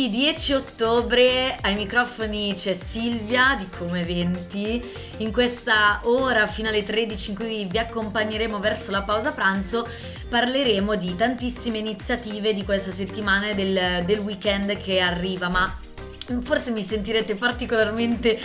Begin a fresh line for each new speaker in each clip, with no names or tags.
Venerdì 10 ottobre ai microfoni c'è Silvia di Come 20. In questa ora fino alle 13 in cui vi accompagneremo verso la pausa pranzo parleremo di tantissime iniziative di questa settimana e del, del weekend che arriva, ma forse mi sentirete particolarmente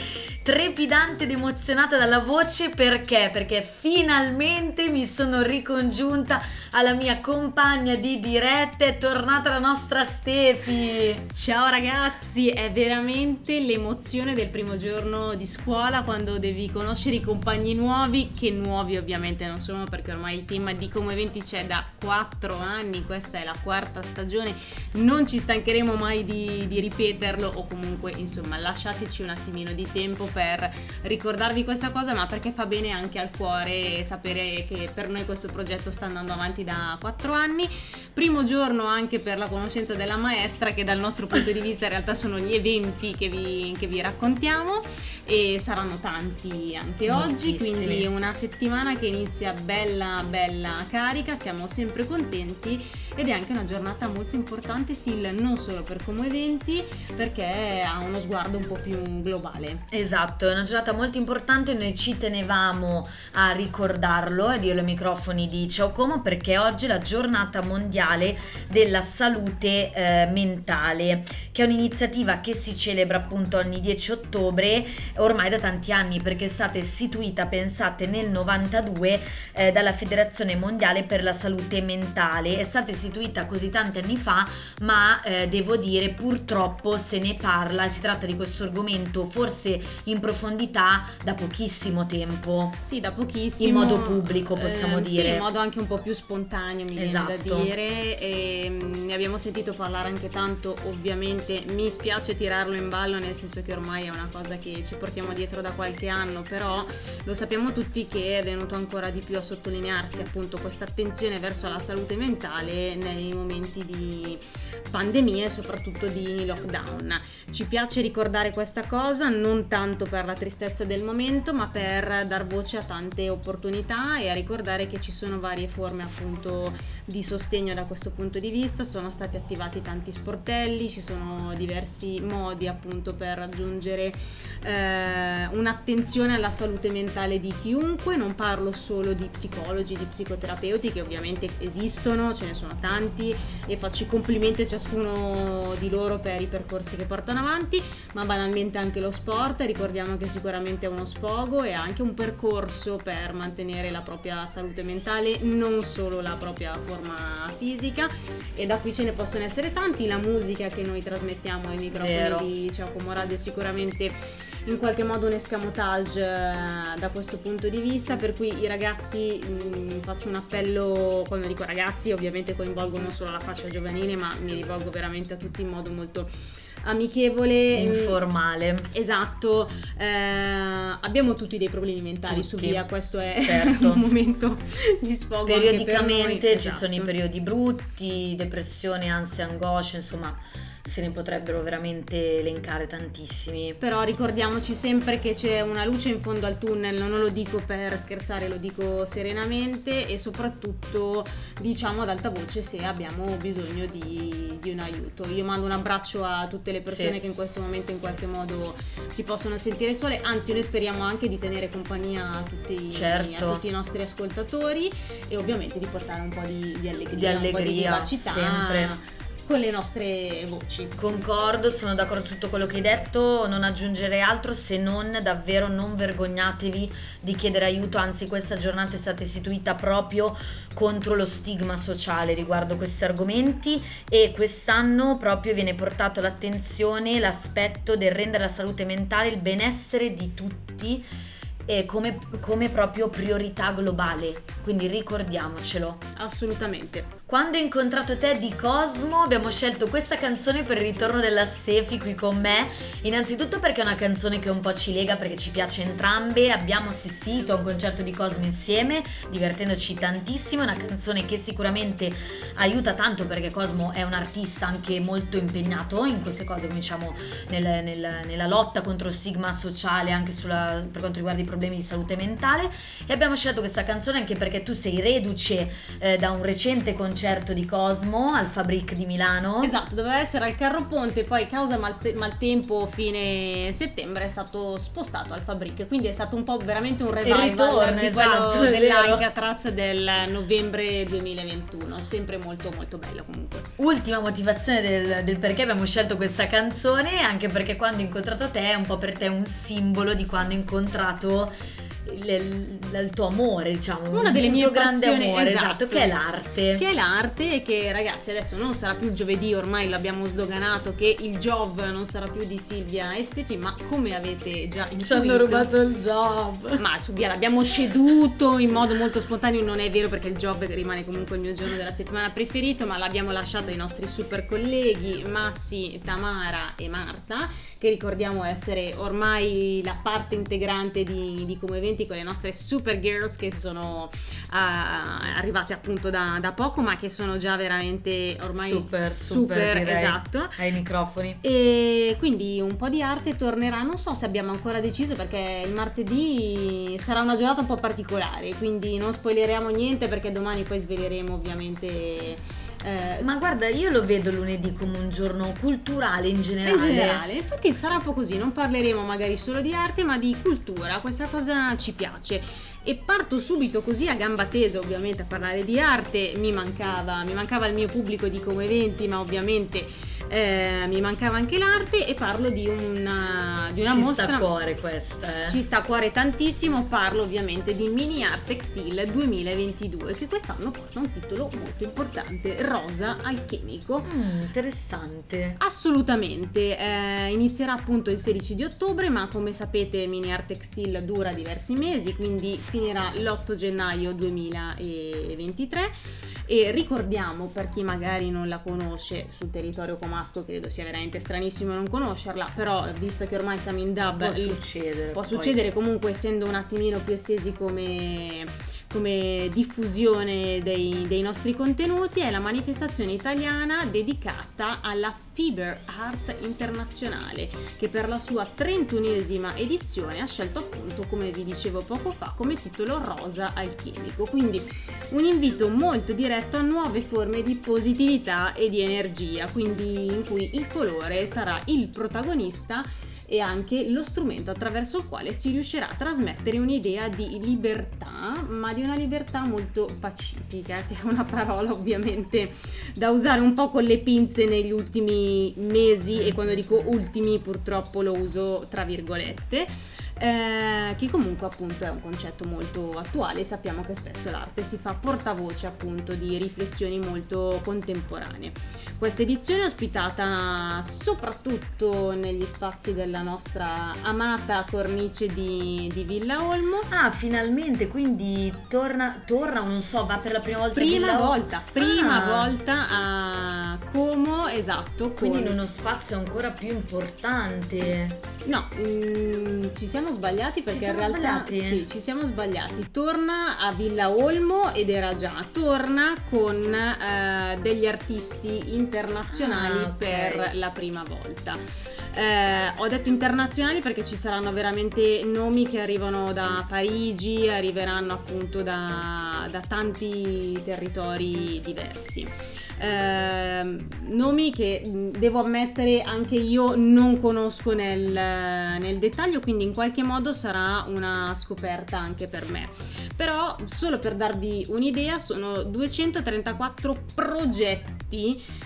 trepidante ed emozionata dalla voce perché? Perché finalmente mi sono ricongiunta alla mia compagna di diretta, è tornata la nostra Stefi.
Ciao ragazzi, è veramente l'emozione del primo giorno di scuola quando devi conoscere i compagni nuovi, che nuovi ovviamente non sono perché ormai il team di Come Eventi c'è da 4 anni, questa è la quarta stagione, non ci stancheremo mai di, di ripeterlo o comunque insomma lasciateci un attimino di tempo per ricordarvi questa cosa, ma perché fa bene anche al cuore sapere che per noi questo progetto sta andando avanti da 4 anni. Primo giorno anche per la conoscenza della maestra, che dal nostro punto di vista in realtà sono gli eventi che vi, che vi raccontiamo e saranno tanti anche oggi, quindi una settimana che inizia bella bella carica, siamo sempre contenti ed è anche una giornata molto importante SIL non solo per come eventi perché ha uno sguardo un po' più globale.
Esatto, è una giornata molto importante, noi ci tenevamo a ricordarlo e dirlo ai microfoni di Ciao Como perché oggi è la giornata mondiale della salute eh, mentale, che è un'iniziativa che si celebra appunto ogni 10 ottobre ormai da tanti anni perché è stata istituita, pensate, nel 92 eh, dalla Federazione Mondiale per la Salute Mentale. È stata istituita così tanti anni fa, ma eh, devo dire purtroppo se ne parla, si tratta di questo argomento forse in profondità da pochissimo tempo.
Sì, da pochissimo.
In modo pubblico possiamo
eh,
dire.
Sì, in modo anche un po' più spontaneo mi esatto. viene da esatto. dire. E, mm, ne abbiamo sentito parlare anche tanto, ovviamente mi spiace tirarlo in ballo nel senso che ormai è una cosa che ci portiamo dietro da qualche anno, però lo sappiamo tutti che è venuto ancora di più a sottolinearsi appunto questa attenzione verso la salute mentale nei momenti di pandemia e soprattutto di lockdown. Ci piace ricordare questa cosa non tanto per la tristezza del momento, ma per dar voce a tante opportunità e a ricordare che ci sono varie forme appunto di sostegno da questo punto di vista, sono stati attivati tanti sportelli, ci sono diversi modi appunto per raggiungere eh, un'attenzione alla salute mentale di chiunque, non parlo solo di psicologi, di psicoterapeuti che ovviamente esistono, ce ne sono tanti e faccio i complimenti a ciascuno di loro per i percorsi che portano avanti, ma banalmente anche lo sport, ricordiamo che sicuramente è uno sfogo e anche un percorso per mantenere la propria salute mentale, non solo la propria forma fisica e da qui ce ne possono essere tanti, la musica che noi trasmettiamo ai microfoni Vero. di Ciao Como Radio è sicuramente in qualche modo un escamotage eh, da questo punto di vista, per cui i ragazzi, mh, mm, faccio un appello, quando dico ragazzi ovviamente coinvolgo non solo la fascia giovanile, ma mi rivolgo veramente a tutti in modo molto amichevole,
informale.
Esatto, eh, abbiamo tutti dei problemi mentali tutti. su via, questo è
certo.
un momento di sfogo.
Periodicamente
per
ci esatto. sono i periodi brutti, depressione, ansia, angoscia, insomma se ne potrebbero veramente elencare tantissimi.
Però ricordiamoci sempre che c'è una luce in fondo al tunnel, non lo dico per scherzare, lo dico serenamente e soprattutto diciamo ad alta voce se abbiamo bisogno di, di un aiuto. Io mando un abbraccio a tutte le persone sì. che in questo momento in qualche modo si possono sentire sole, anzi noi speriamo anche di tenere compagnia a tutti, certo. a tutti i nostri ascoltatori e ovviamente di portare un po' di, di allegria,
di allegria,
un po' di
vivacità. Sempre
con le nostre voci.
Concordo, sono d'accordo su tutto quello che hai detto, non aggiungerei altro se non davvero non vergognatevi di chiedere aiuto, anzi questa giornata è stata istituita proprio contro lo stigma sociale riguardo questi argomenti e quest'anno proprio viene portato all'attenzione l'aspetto del rendere la salute mentale, il benessere di tutti eh, come, come proprio priorità globale, quindi ricordiamocelo.
Assolutamente.
Quando ho incontrato te di Cosmo abbiamo scelto questa canzone per il ritorno della Stefi qui con me, innanzitutto perché è una canzone che un po' ci lega perché ci piace entrambe, abbiamo assistito a un concerto di Cosmo insieme, divertendoci tantissimo, è una canzone che sicuramente aiuta tanto perché Cosmo è un artista anche molto impegnato in queste cose, diciamo nel, nel, nella lotta contro lo stigma sociale anche sulla, per quanto riguarda i problemi di salute mentale. E abbiamo scelto questa canzone anche perché tu sei reduce eh, da un recente concerto concerto di Cosmo al Fabric di Milano.
Esatto, doveva essere al Carro Ponte, poi causa malte- maltempo fine settembre è stato spostato al Fabric, quindi è stato un po' veramente un revival
Il ritorno,
di
esatto,
quello dell'Alcatraz del novembre 2021, sempre molto molto bello comunque.
Ultima motivazione del, del perché abbiamo scelto questa canzone, anche perché quando ho incontrato te è un po' per te un simbolo di quando ho incontrato il, tuo amore, diciamo.
Una delle mie
grande amore,
esatto,
esatto, che è l'arte.
Che è l'arte e che ragazzi adesso non sarà più il giovedì, ormai l'abbiamo sdoganato, che il job non sarà più di Silvia e Stefi, ma come avete già intuito...
Ci hanno rubato il job.
Ma su via l'abbiamo ceduto in modo molto spontaneo, non è vero perché il job rimane comunque il mio giorno della settimana preferito, ma l'abbiamo lasciato ai nostri super colleghi Massi, Tamara e Marta, che ricordiamo essere ormai la parte integrante di, di Come Eventi con le nostre super girls che sono uh, arrivate appunto da, da, poco ma che sono già veramente ormai
super super,
super esatto.
Ai microfoni.
E quindi un po' di arte tornerà. Non so se abbiamo ancora deciso perché il martedì sarà una giornata un po' particolare quindi non spoileremo niente perché domani poi sveleremo ovviamente
eh, ma guarda, io lo vedo lunedì come un giorno culturale in generale.
In generale, infatti sarà un po' così, non parleremo magari solo di arte, ma di cultura, questa cosa ci piace. E parto subito così a gamba tesa, ovviamente, a parlare di arte. Mi mancava, mi mancava il mio pubblico di come eventi, ma ovviamente eh, mi mancava anche l'arte e parlo di una, di una
ci
mostra.
Ci sta a cuore questa.
Eh. Ci sta a cuore tantissimo, parlo ovviamente di Mini Art Textile 2022 che quest'anno porta un titolo molto importante, Rosa alchemico.
Mm, interessante.
Assolutamente, eh, inizierà appunto il 16 di ottobre, ma come sapete Mini Art Textile dura diversi mesi, quindi finirà l'8 gennaio 2023 e ricordiamo per chi magari non la conosce sul territorio comasco credo sia veramente stranissimo non conoscerla però visto che ormai siamo in dub
può succedere
può succedere comunque essendo un attimino più estesi come come diffusione dei, dei, nostri contenuti è la manifestazione italiana dedicata alla Fiber Art Internazionale che per la sua 31esima edizione ha scelto appunto come vi dicevo poco fa come titolo Rosa alchimico. Quindi un invito molto diretto a nuove forme di positività e di energia quindi in cui il colore sarà il protagonista e anche lo strumento attraverso il quale si riuscirà a trasmettere un'idea di libertà, ma di una libertà molto pacifica, che è una parola ovviamente da usare un po' con le pinze negli ultimi mesi e quando dico ultimi purtroppo lo uso tra virgolette eh, che comunque appunto è un concetto molto attuale sappiamo che spesso l'arte si fa portavoce appunto di riflessioni molto contemporanee. Questa edizione è ospitata soprattutto negli spazi della nostra amata cornice di, di Villa Olmo.
Ah, finalmente, quindi torna, torna, non so, va per la prima volta
Prima volta, prima ah. volta a Como, esatto.
Quindi con... in uno spazio ancora più importante.
No, mm, ci siamo sbagliati perché in realtà
sbagliati?
sì, ci siamo sbagliati. Torna a Villa Olmo ed era già, torna con eh, degli artisti internazionali ah, okay. per la prima volta. Eh, ho detto internazionali perché ci saranno veramente nomi che arrivano da Parigi, arriveranno appunto da, da tanti territori diversi eh, nomi che devo ammettere anche io non conosco nel, nel dettaglio, quindi in qualche modo sarà una scoperta anche per me. Però solo per darvi un'idea sono 234 progetti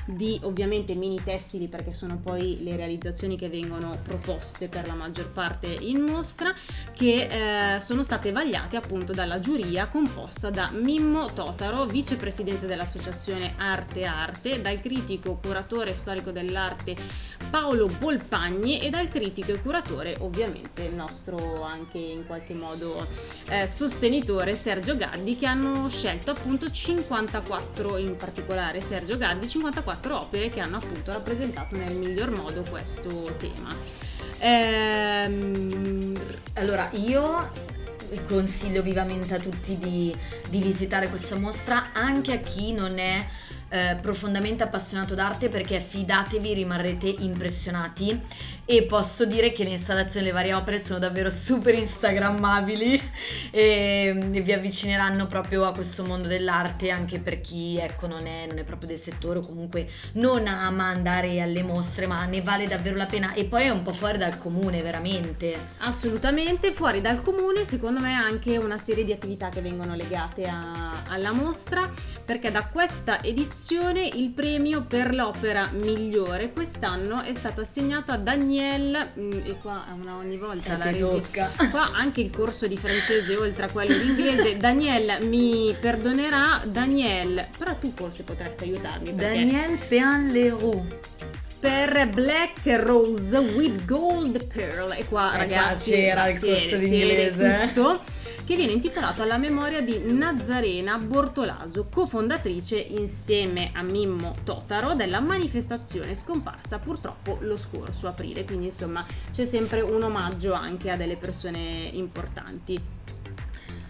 di ovviamente mini tessili perché sono poi le realizzazioni che vengono proposte per la maggior parte in mostra che eh, sono state vagliate appunto dalla giuria composta da Mimmo Totaro, vicepresidente dell'associazione arte arte, dal critico curatore storico dell'arte Paolo Bolpagni e dal critico e curatore ovviamente il nostro anche in qualche modo eh, sostenitore Sergio Gaddi che hanno scelto appunto 54 in particolare Sergio Gaddi 54 opere che hanno appunto rappresentato nel miglior modo questo tema.
Ehm... Allora io consiglio vivamente a tutti di, di visitare questa mostra anche a chi non è eh, profondamente appassionato d'arte perché fidatevi rimarrete impressionati e posso dire che le installazioni delle varie opere sono davvero super instagrammabili e, e vi avvicineranno proprio a questo mondo dell'arte anche per chi ecco non è, non è proprio del settore o comunque non ama andare alle mostre ma ne vale davvero la pena. E poi è un po' fuori dal comune veramente.
Assolutamente fuori dal comune secondo me anche una serie di attività che vengono legate a, alla mostra perché da questa edizione il premio per l'opera migliore quest'anno è stato assegnato a Daniel mm, e qua è una ogni volta la regia. qua anche il corso di francese oltre a quello di inglese. Daniel mi perdonerà. Daniel però tu forse potresti aiutarmi
perché... Daniel Pean-Leroux
per Black Rose with Gold Pearl. E qua
eh,
ragazzi
c'era il corso di inglese.
tutto che viene intitolato alla memoria di Nazarena Bortolaso, cofondatrice insieme a Mimmo Totaro della manifestazione scomparsa purtroppo lo scorso aprile, quindi insomma c'è sempre un omaggio anche a delle persone importanti.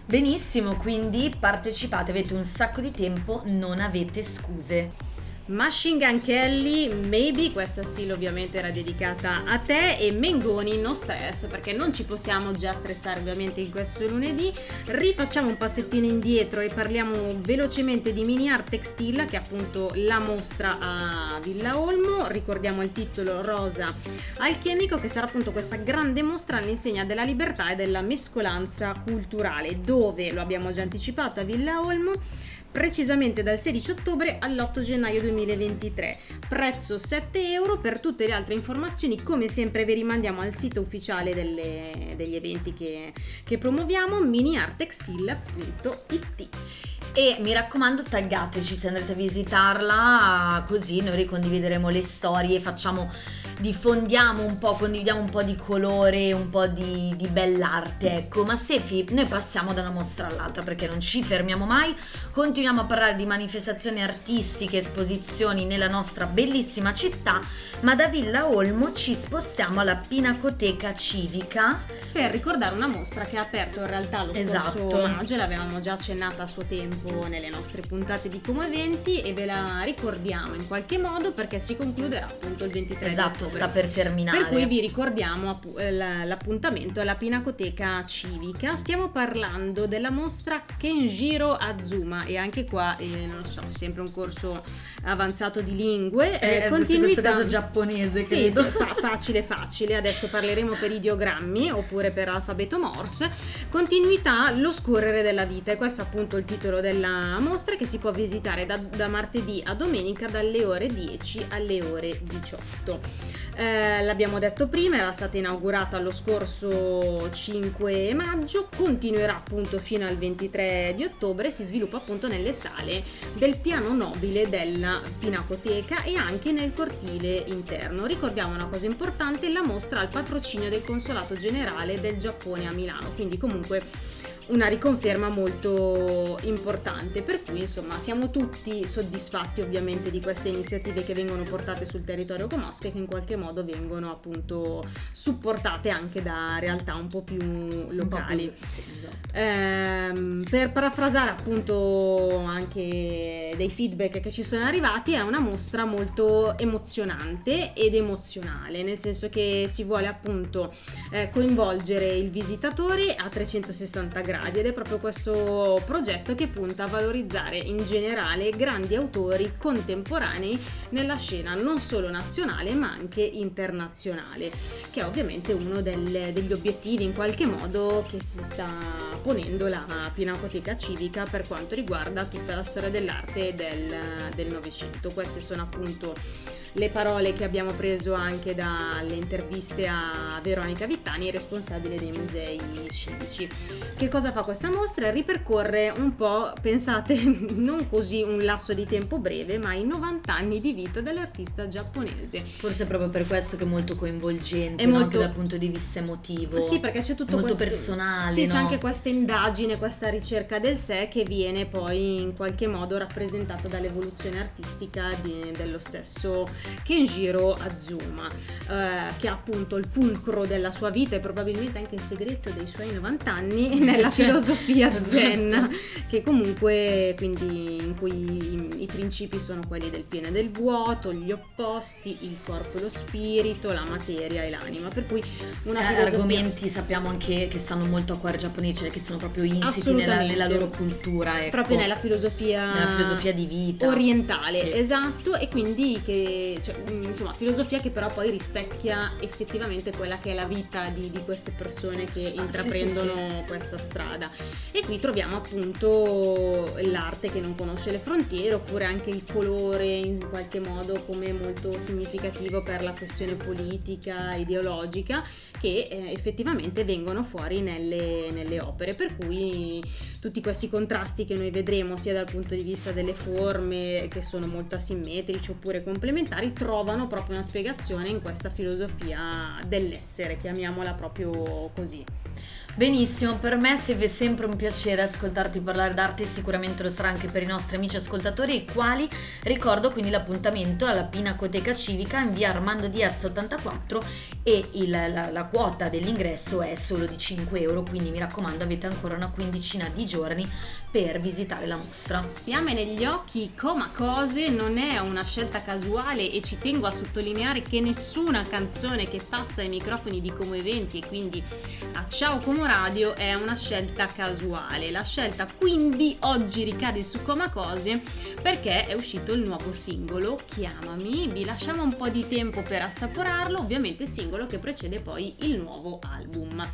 Benissimo, quindi partecipate, avete un sacco di tempo, non avete scuse.
Machine Gun Kelly, Maybe, questa sì ovviamente era dedicata a te e Mengoni no stress perché non ci possiamo già stressare ovviamente in questo lunedì. Rifacciamo un passettino indietro e parliamo velocemente di Mini Art Textile che è appunto la mostra a Villa Olmo. Ricordiamo il titolo Rosa Alchemico che sarà appunto questa grande mostra all'insegna della libertà e della mescolanza culturale dove, lo abbiamo già anticipato a Villa Olmo, precisamente dal 16 ottobre all'8 gennaio 2023. Prezzo 7 euro. Per tutte le altre informazioni, come sempre, vi rimandiamo al sito ufficiale delle, degli eventi che, che promuoviamo, miniartextil.it.
E mi raccomando, taggateci se andrete a visitarla, così noi ricondivideremo le storie, facciamo diffondiamo un po', condividiamo un po' di colore, un po' di, di bell'arte, ecco. Ma Sefi, noi passiamo da una mostra all'altra perché non ci fermiamo mai, continuiamo a parlare di manifestazioni artistiche, esposizioni nella nostra bellissima città, ma da Villa Olmo ci spostiamo alla Pinacoteca Civica
per ricordare una mostra che ha aperto in realtà lo scorso esatto. maggio, l'avevamo già accennata a suo tempo nelle nostre puntate di Como Eventi e ve la ricordiamo in qualche modo perché si concluderà appunto il 23
esatto, sta per terminare.
Per cui vi ricordiamo l'appuntamento alla Pinacoteca Civica. Stiamo parlando della mostra Kenjiro Azuma e anche qua, eh, non so, sempre un corso avanzato di lingue.
Eh, eh, continuità... In questo caso giapponese,
sì, credo. Sì, fa- facile facile. Adesso parleremo per ideogrammi oppure per alfabeto Morse. Continuità, lo scorrere della vita. E questo è appunto il titolo della mostra che si può visitare da, da martedì a domenica dalle ore 10 alle ore 18. Eh, l'abbiamo detto prima, era stata inaugurata lo scorso 5 maggio, continuerà appunto fino al 23 di ottobre si sviluppa appunto nelle sale del piano nobile della Pinacoteca e anche nel cortile interno. Ricordiamo una cosa importante, la mostra al patrocinio del Consolato Generale del Giappone a Milano, quindi comunque una riconferma molto importante, per cui insomma siamo tutti soddisfatti ovviamente di queste iniziative che vengono portate sul territorio comasco e che in qualche modo vengono appunto supportate anche da realtà un po' più locali.
Po più, sì, esatto.
ehm, per parafrasare appunto anche dei feedback che ci sono arrivati, è una mostra molto emozionante ed emozionale, nel senso che si vuole appunto eh, coinvolgere il visitatore a 360 gradi gradi ed è proprio questo progetto che punta a valorizzare in generale grandi autori contemporanei nella scena non solo nazionale ma anche internazionale, che è ovviamente uno del, degli obiettivi in qualche modo che si sta ponendo la Pinacoteca Civica per quanto riguarda tutta la storia dell'arte del Novecento. Queste sono appunto le parole che abbiamo preso anche dalle interviste a Veronica Vittani, responsabile dei musei civici. Che cosa fa questa mostra? Ripercorre un po', pensate, non così un lasso di tempo breve, ma i 90 anni di vita dell'artista giapponese.
Forse proprio per questo che è molto coinvolgente, è molto... anche dal punto di vista emotivo.
Sì, perché c'è tutto
molto
questo...
personale.
Sì,
no?
c'è anche questa indagine, questa ricerca del sé che viene poi in qualche modo rappresentata dall'evoluzione artistica di, dello stesso Kenjiro Azuma, eh, che è appunto il fulcro della sua vita e probabilmente anche il segreto dei suoi 90 anni nella cioè, filosofia zen, esatto. che comunque quindi in cui i, i principi sono quelli del pieno e del vuoto, gli opposti, il corpo e lo spirito, la materia e l'anima. Per cui una
eh,
filosofia...
argomenti sappiamo anche che stanno molto a cuore giapponesi, cioè che sono proprio insiti nella, nella, loro cultura. Ecco.
Proprio nella filosofia,
nella filosofia di vita.
Orientale, sì. esatto, e quindi che, cioè, mm, insomma, filosofia che però poi rispecchia effettivamente quella che è la vita di, di queste persone che ah, intraprendono sì, sì, questa strada. E qui troviamo appunto l'arte che non conosce le frontiere, oppure anche il colore in qualche modo come molto significativo per la questione politica, ideologica, che eh, effettivamente vengono fuori nelle, nelle opere. Per cui tutti questi contrasti che noi vedremo sia dal punto di vista delle forme che sono molto asimmetrici oppure complementari trovano proprio una spiegazione in questa filosofia dell'essere, chiamiamola proprio così.
Benissimo, per me è sempre un piacere ascoltarti parlare d'arte, sicuramente lo sarà anche per i nostri amici ascoltatori, i quali ricordo quindi l'appuntamento alla Pinacoteca Civica in via Armando Diaz 84 e il, la, la, quota dell'ingresso è solo di 5 euro, quindi mi raccomando avete ancora una quindicina di giorni per visitare la mostra.
Fiamme negli occhi, coma cose, non è una scelta casuale e ci tengo a sottolineare che nessuna canzone che passa ai microfoni di Como Eventi e quindi a Ciao Como Radio è una scelta casuale. La scelta quindi oggi ricade su Coma Cose perché è uscito il nuovo singolo Chiamami. Vi lasciamo un po' di tempo per assaporarlo, ovviamente singolo che precede poi il nuovo album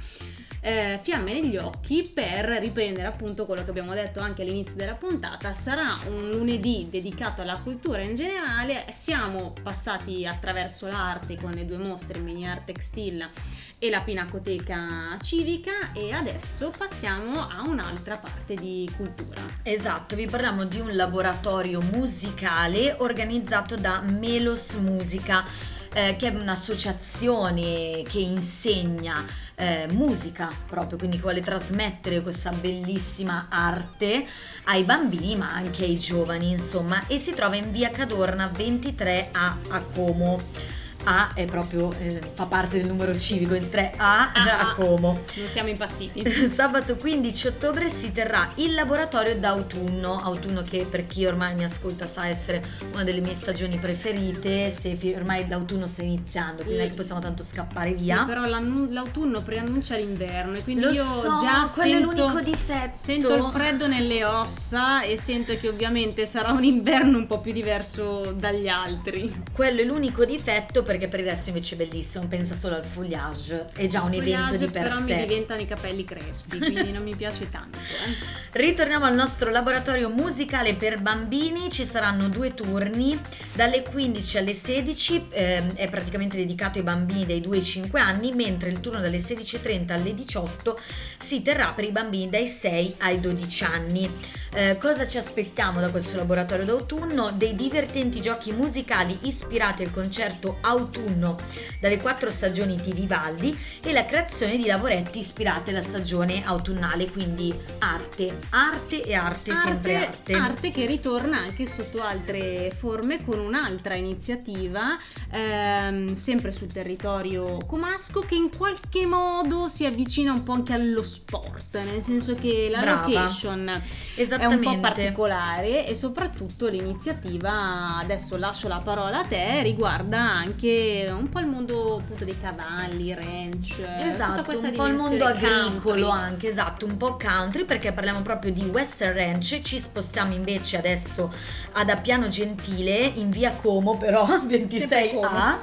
eh, fiamme negli occhi per riprendere appunto quello che abbiamo detto anche all'inizio della puntata. Sarà un lunedì dedicato alla cultura in generale. Siamo passati attraverso l'arte con le due mostre Mini Art Textile e la Pinacoteca Civica e adesso passiamo a un'altra parte di cultura.
Esatto, vi parliamo di un laboratorio musicale organizzato da Melos Musica, eh, che è un'associazione che insegna eh, musica proprio, quindi che vuole trasmettere questa bellissima arte ai bambini ma anche ai giovani insomma e si trova in via Cadorna 23 a, a Como. A è proprio, eh, fa parte del numero civico, in 3A ah, a Como.
Non siamo impazziti.
Sabato 15 ottobre si terrà il laboratorio d'autunno, autunno che per chi ormai mi ascolta sa essere una delle mie stagioni preferite, se ormai l'autunno sta iniziando, quindi non è che possiamo tanto scappare via.
Sì, però l'autunno preannuncia l'inverno e quindi
Lo
io
so,
già
quello
sento,
è l'unico difetto.
Sento il freddo nelle ossa e sento che ovviamente sarà un inverno un po' più diverso dagli altri.
Quello è l'unico difetto perché perché per il resto invece è bellissimo, pensa solo al foliage, è già un evento di per
però
sé.
Però mi diventano i capelli crespi, quindi non mi piace tanto. Eh.
Ritorniamo al nostro laboratorio musicale per bambini, ci saranno due turni, dalle 15 alle 16 eh, è praticamente dedicato ai bambini dai 2 ai 5 anni, mentre il turno dalle 16.30 alle 18 si terrà per i bambini dai 6 ai 12 anni. Eh, cosa ci aspettiamo da questo laboratorio d'autunno? Dei divertenti giochi musicali ispirati al concerto autunno dalle quattro stagioni di Vivaldi e la creazione di lavoretti ispirati alla stagione autunnale, quindi arte, arte e arte, arte sempre arte.
Arte che ritorna anche sotto altre forme con un'altra iniziativa, ehm, sempre sul territorio comasco, che in qualche modo si avvicina un po' anche allo sport, nel senso che la Brava. location è un po' particolare e soprattutto l'iniziativa, adesso lascio la parola a te, riguarda anche un po' il mondo appunto dei cavalli, ranch,
esatto, un po' il mondo agricolo anche, esatto, un po' country perché parliamo proprio di Western Ranch, ci spostiamo invece adesso ad Appiano Gentile in via Como però 26A,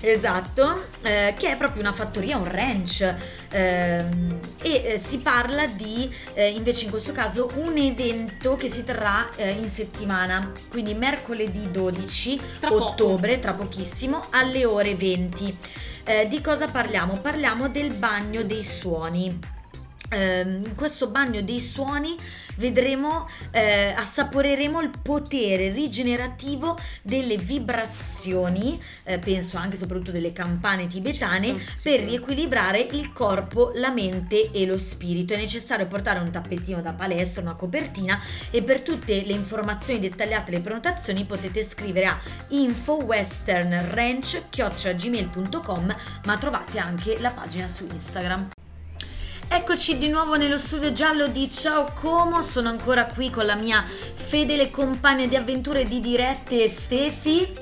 esatto, eh, che è proprio una fattoria, un ranch eh, e eh, si parla di eh, invece in questo caso un evento che si terrà eh, in settimana, quindi mercoledì 12 tra ottobre, poco. tra pochissimo, alle ore 20. Eh, di cosa parliamo? Parliamo del bagno dei suoni. Ehm, in questo bagno dei suoni vedremo, eh, assaporeremo il potere rigenerativo delle vibrazioni, eh, penso anche e soprattutto delle campane tibetane, certo, per riequilibrare il corpo, la mente e lo spirito. È necessario portare un tappetino da palestra, una copertina e per tutte le informazioni dettagliate e le prenotazioni potete scrivere a infowesternranch.gmail.com ma trovate anche la pagina su Instagram. Eccoci di nuovo nello studio giallo di Ciao Como, sono ancora qui con la mia fedele compagna di avventure di dirette Stefi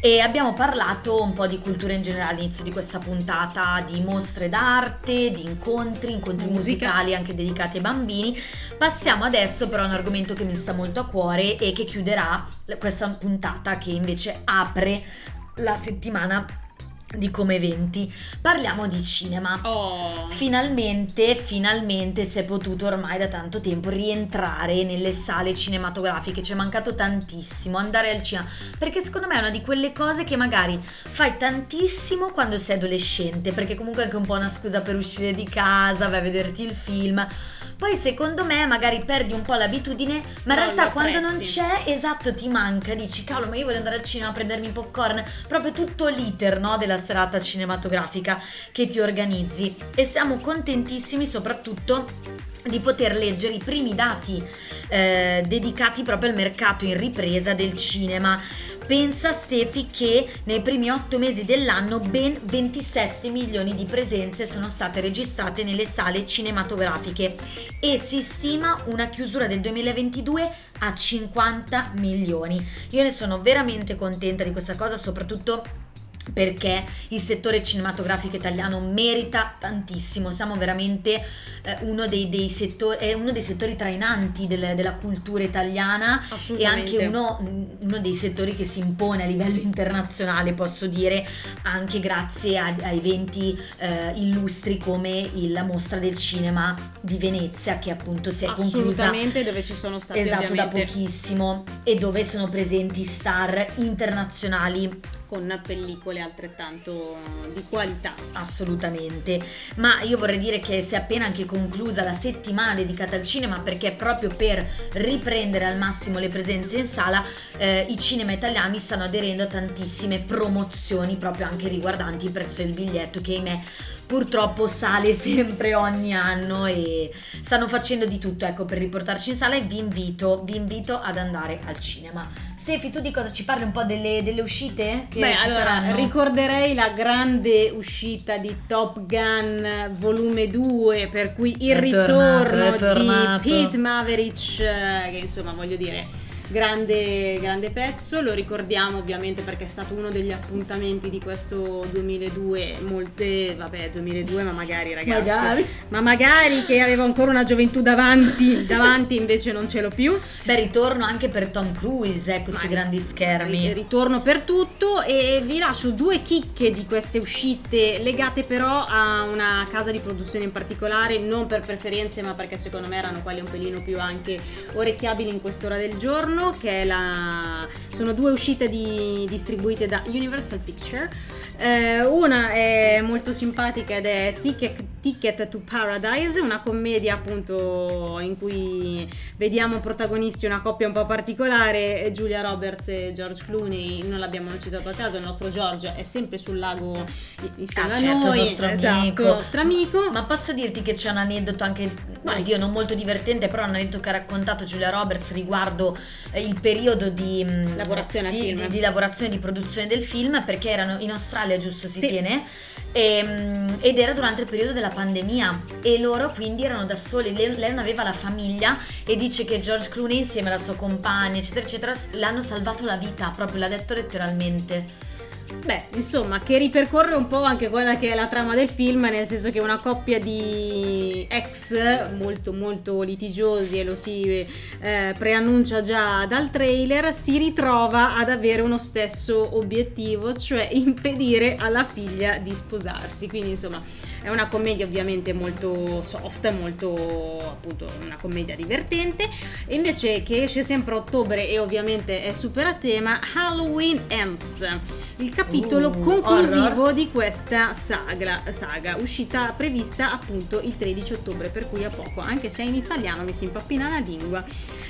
e abbiamo parlato un po' di cultura in generale all'inizio di questa puntata, di mostre d'arte, di incontri, incontri Musica. musicali anche dedicati ai bambini. Passiamo adesso però a un argomento che mi sta molto a cuore e che chiuderà questa puntata che invece apre la settimana di come eventi. Parliamo di cinema.
Oh.
Finalmente, finalmente si è potuto ormai da tanto tempo rientrare nelle sale cinematografiche. Ci è mancato tantissimo andare al cinema. Perché secondo me è una di quelle cose che magari fai tantissimo quando sei adolescente. Perché comunque è anche un po' una scusa per uscire di casa, vai a vederti il film poi secondo me magari perdi un po' l'abitudine, ma in realtà quando non c'è, esatto, ti manca, dici cavolo, ma io voglio andare al cinema a prendermi popcorn, proprio tutto l'iter no, della serata cinematografica che ti organizzi. E siamo contentissimi soprattutto di poter leggere i primi dati eh, dedicati proprio al mercato in ripresa del cinema. Pensa Stefi che nei primi otto mesi dell'anno ben 27 milioni di presenze sono state registrate nelle sale cinematografiche e si stima una chiusura del 2022 a 50 milioni. Io ne sono veramente contenta di questa cosa, soprattutto perché il settore cinematografico italiano merita tantissimo, siamo veramente eh, uno, dei, dei settori, è uno dei settori trainanti del, della cultura italiana e anche uno, uno, dei settori che si impone a livello internazionale, posso dire, anche grazie a, a eventi eh, illustri come la mostra del cinema di Venezia che appunto si è conclusa
dove ci sono stati
esatto
ovviamente.
da pochissimo e dove sono presenti star internazionali
con pellicole altrettanto di qualità.
Assolutamente, ma io vorrei dire che si è appena anche conclusa la settimana dedicata al cinema perché proprio per riprendere al massimo le presenze in sala eh, i cinema italiani stanno aderendo a tantissime promozioni proprio anche riguardanti il prezzo del biglietto che ahimè purtroppo sale sempre ogni anno e stanno facendo di tutto ecco, per riportarci in sala e vi invito, vi invito ad andare al cinema. Sefi, tu di cosa ci parli un po' delle, delle uscite?
Che Beh, allora saranno? ricorderei la grande uscita di Top Gun volume 2, per cui il è ritorno tornato, di Pete Maverick, eh, che insomma voglio dire grande, grande pezzo, lo ricordiamo ovviamente perché è stato uno degli appuntamenti di questo 2002, molte, vabbè 2002 ma magari ragazzi,
magari.
ma magari che avevo ancora una gioventù davanti, davanti invece non ce l'ho più.
Beh ritorno anche per Tom Cruise, ecco, sui grandi schermi.
Ritorno per tutto e vi lascio due chicche di queste uscite legate però a una casa di produzione in particolare, non per preferenze ma perché secondo me erano quali un pelino più anche orecchiabili in quest'ora del giorno giorno, che la... sono due uscite di... distribuite da Universal Picture. Eh, una è molto simpatica ed è Ticket, Ticket, to Paradise, una commedia appunto in cui vediamo protagonisti una coppia un po' particolare, Giulia Roberts e George Clooney, non l'abbiamo citato a caso, il nostro George è sempre sul lago insieme
ah,
a
certo,
noi,
nostro esatto, amico.
nostro amico.
Ma posso dirti che c'è un aneddoto anche, Vai. oddio non molto divertente, però un aneddoto che ha raccontato Giulia Roberts riguardo il periodo di
mm, lavorazione,
di, di, di lavorazione di produzione del film perché erano in Australia giusto si sì. tiene e, mm, ed era durante il periodo della pandemia e loro quindi erano da soli lei, lei, non aveva la famiglia e dice che George Clooney insieme alla sua compagna eccetera eccetera l'hanno salvato la vita proprio l'ha detto letteralmente
Beh, insomma, che ripercorre un po' anche quella che è la trama del film, nel senso che una coppia di ex molto molto litigiosi e lo si eh, preannuncia già dal trailer, si ritrova ad avere uno stesso obiettivo, cioè impedire alla figlia di sposarsi. Quindi, insomma, è una commedia ovviamente molto soft, molto appunto una commedia divertente. E invece che esce sempre a ottobre e ovviamente è super a tema, Halloween Ends. Il capitolo uh, conclusivo horror. di questa saga, saga, uscita prevista appunto il 13 ottobre, per cui a poco, anche se in italiano mi si impappina la lingua.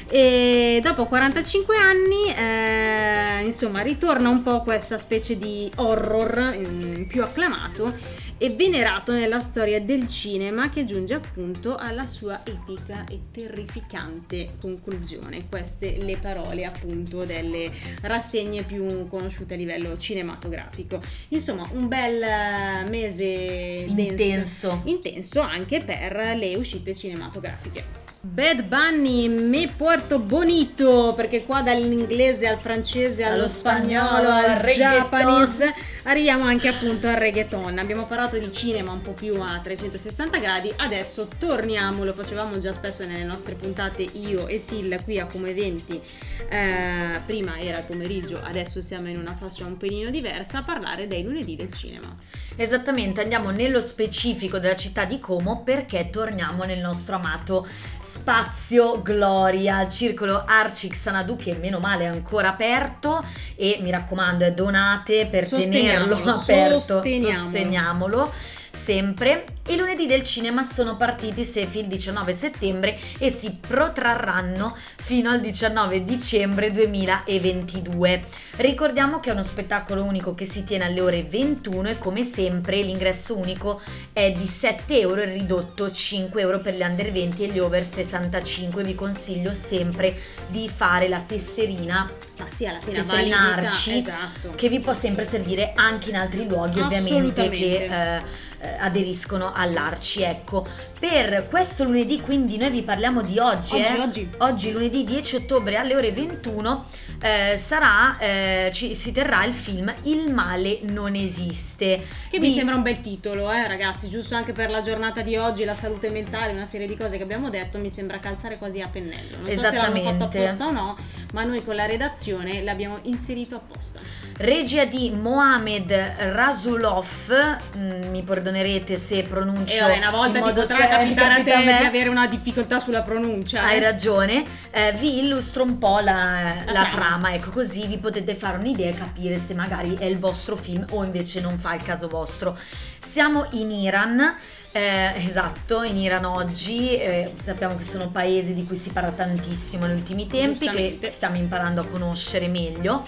E dopo 45 anni, eh, insomma, ritorna un po' questa specie di horror eh, più acclamato e venerato nella storia del cinema che giunge appunto alla sua epica e terrificante conclusione. Queste le parole appunto delle rassegne più conosciute a livello cinematografico. Insomma, un bel eh, mese
intenso,
intenso anche per le uscite cinematografiche. Bad Bunny, me Puerto Bonito, perché qua dall'inglese al francese allo, allo spagnolo, al japanese arriviamo anche appunto al reggaeton. Abbiamo parlato di cinema un po' più a 360 gradi, adesso torniamo, lo facevamo già spesso nelle nostre puntate io e Sil qui a Come 20. Eh, prima era il pomeriggio, adesso siamo in una fascia un pelino diversa a parlare dei lunedì del cinema.
Esattamente, andiamo nello specifico della città di Como perché torniamo nel nostro amato Spazio Gloria, il circolo Arci Xanadu che meno male è ancora aperto e mi raccomando donate per tenerlo aperto, sosteniamolo. sosteniamolo sempre. I lunedì del cinema sono partiti Sefi il 19 settembre e si protrarranno fino al 19 dicembre 2022. Ricordiamo che è uno spettacolo unico che si tiene alle ore 21 e come sempre l'ingresso unico è di 7 euro e ridotto 5 euro per gli under 20 e gli over 65. Vi consiglio sempre di fare la tesserina
ma sì, alla fine tesserina
Arci esatto. che vi può sempre servire anche in altri luoghi ovviamente che eh, eh, aderiscono all'Arci. Ecco, per questo lunedì, quindi noi vi parliamo di oggi.
Oggi,
eh?
oggi.
oggi lunedì 10 ottobre alle ore 21 eh, sarà, eh, ci, si terrà il film Il male non esiste.
Che di... mi sembra un bel titolo, eh, ragazzi, giusto anche per la giornata di oggi, la salute mentale, una serie di cose che abbiamo detto, mi sembra calzare quasi a pennello. Non so se l'hanno fatto apposta o no, ma noi con la redazione l'abbiamo inserito apposta.
Regia di Mohamed Rasulov, mm, mi perdonerete se pronuncio.
E eh, una volta ti potrà capitare a te a di avere una difficoltà sulla pronuncia.
Hai eh? ragione, eh, vi illustro un po' la, la, la trama, ecco così vi potete fare un'idea e capire se magari è il vostro film o invece non fa il caso vostro. Siamo in Iran. Eh, esatto, in Iran oggi eh, sappiamo che sono paesi di cui si parla tantissimo negli ultimi tempi, che stiamo imparando a conoscere meglio.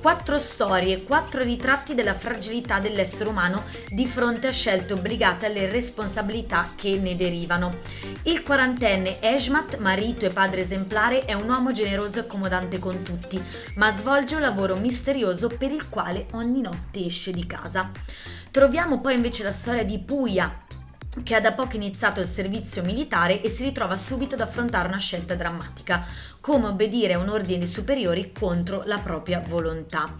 Quattro storie, quattro ritratti della fragilità dell'essere umano di fronte a scelte obbligate alle responsabilità che ne derivano. Il quarantenne Eshmat, marito e padre esemplare, è un uomo generoso e accomodante con tutti, ma svolge un lavoro misterioso per il quale ogni notte esce di casa. Troviamo poi invece la storia di Puya, che ha da poco iniziato il servizio militare e si ritrova subito ad affrontare una scelta drammatica, come obbedire a un ordine di superiori contro la propria volontà.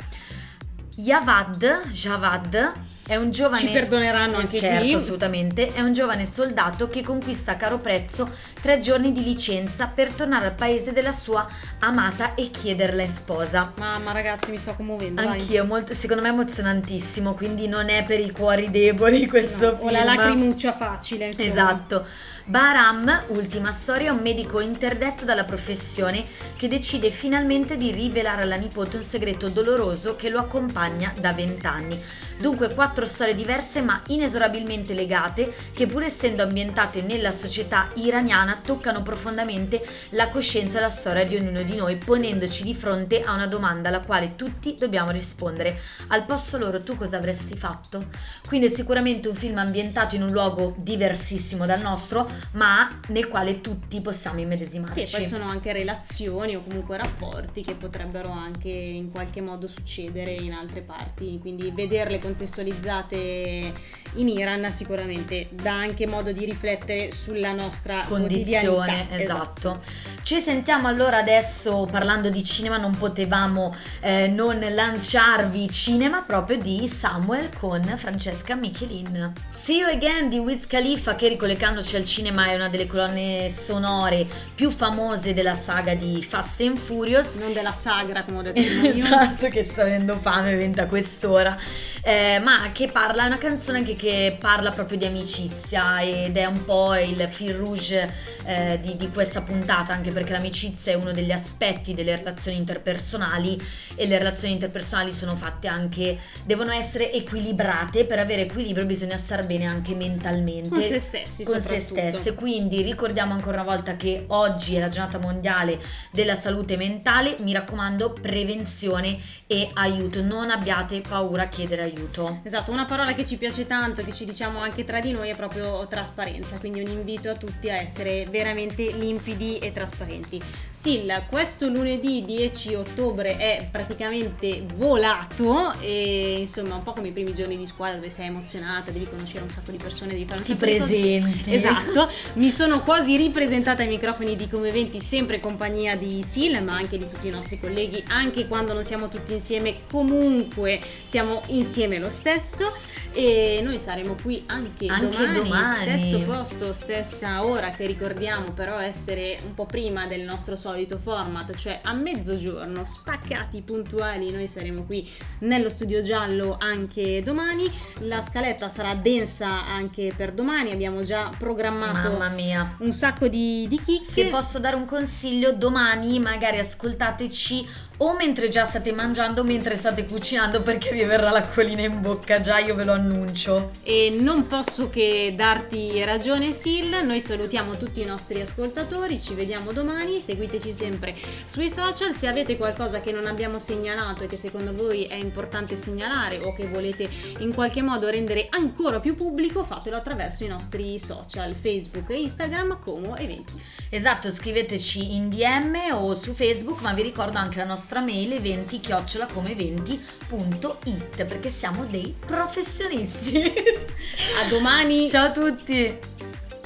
Yavad, Javad è un giovane...
Ci perdoneranno anche
certo,
qui.
assolutamente. È un giovane soldato che conquista a caro prezzo tre giorni di licenza per tornare al paese della sua amata e chiederla in sposa.
Mamma ragazzi mi sto commuovendo.
Anch'io, molto, secondo me emozionantissimo, quindi non è per i cuori deboli questo no, film.
O la lacrimuccia facile, insomma.
Esatto. Bahram, ultima storia, è un medico interdetto dalla professione che decide finalmente di rivelare alla nipote un segreto doloroso che lo accompagna da vent'anni. Dunque quattro storie diverse ma inesorabilmente legate che pur essendo ambientate nella società iraniana toccano profondamente la coscienza e la storia di ognuno di noi ponendoci di fronte a una domanda alla quale tutti dobbiamo rispondere. Al posto loro tu cosa avresti fatto? Quindi è sicuramente un film ambientato in un luogo diversissimo dal nostro ma nel quale tutti possiamo immedesimarci.
Sì, poi sono anche relazioni o comunque rapporti che potrebbero anche in qualche modo succedere in altre parti, quindi vederle con contestualizzate in Iran sicuramente dà anche modo di riflettere sulla nostra condizione.
Esatto. esatto. Ci sentiamo allora adesso parlando di cinema, non potevamo eh, non lanciarvi cinema proprio di Samuel con Francesca Michelin. See You Again di Wiz Khalifa che ricollegandoci al cinema è una delle colonne sonore più famose della saga di Fast and Furious.
Non della sagra come ho detto
io. esatto, che ci sta venendo fame, venta quest'ora. Eh, ma che parla, è una canzone anche che parla proprio di amicizia ed è un po' il fil rouge eh, di, di, questa puntata, anche perché l'amicizia è uno degli aspetti delle relazioni interpersonali e le relazioni interpersonali sono fatte anche, devono essere equilibrate, per avere equilibrio bisogna stare bene anche mentalmente.
Con se stessi,
con se stesse. Quindi ricordiamo ancora una volta che oggi è la giornata mondiale della salute mentale, mi raccomando prevenzione e aiuto, non abbiate paura a chiedere aiuto.
Esatto, una parola che ci piace tanto, che ci diciamo anche tra di noi è proprio trasparenza, quindi un invito a tutti a essere veramente limpidi e trasparenti. Sil, questo lunedì 10 ottobre è praticamente volato e insomma un po' come i primi giorni di scuola dove sei emozionata, devi conoscere un sacco di persone, devi fare un
Ti
sacco
presenti.
Di esatto, mi sono quasi ripresentata ai microfoni di Come Eventi, sempre in compagnia di Sil, ma anche di tutti i nostri colleghi, anche quando non siamo tutti insieme, comunque siamo insieme lo stesso e noi saremo qui anche,
anche domani, domani,
stesso posto, stessa ora che ricordiamo però essere un po' prima del nostro solito format, cioè a mezzogiorno, spaccati puntuali, noi saremo qui nello studio giallo anche domani. La scaletta sarà densa anche per domani, abbiamo già programmato un sacco di, di chicche.
Se posso dare un consiglio, domani magari ascoltateci o mentre già state mangiando mentre state cucinando perché vi verrà l'acquolina in bocca, già io ve lo annuncio.
E non posso che darti ragione Sil, noi salutiamo tutti i nostri ascoltatori, ci vediamo domani, seguiteci sempre sui social, se avete qualcosa che non abbiamo segnalato e che secondo voi è importante segnalare o che volete in qualche modo rendere ancora più pubblico, fatelo attraverso i nostri social, Facebook e Instagram come eventi.
Esatto, scriveteci in DM o su Facebook, ma vi ricordo anche la nostra nostra mail eventi chiocciolacomeventi.it perché siamo dei professionisti.
a domani.
Ciao a tutti.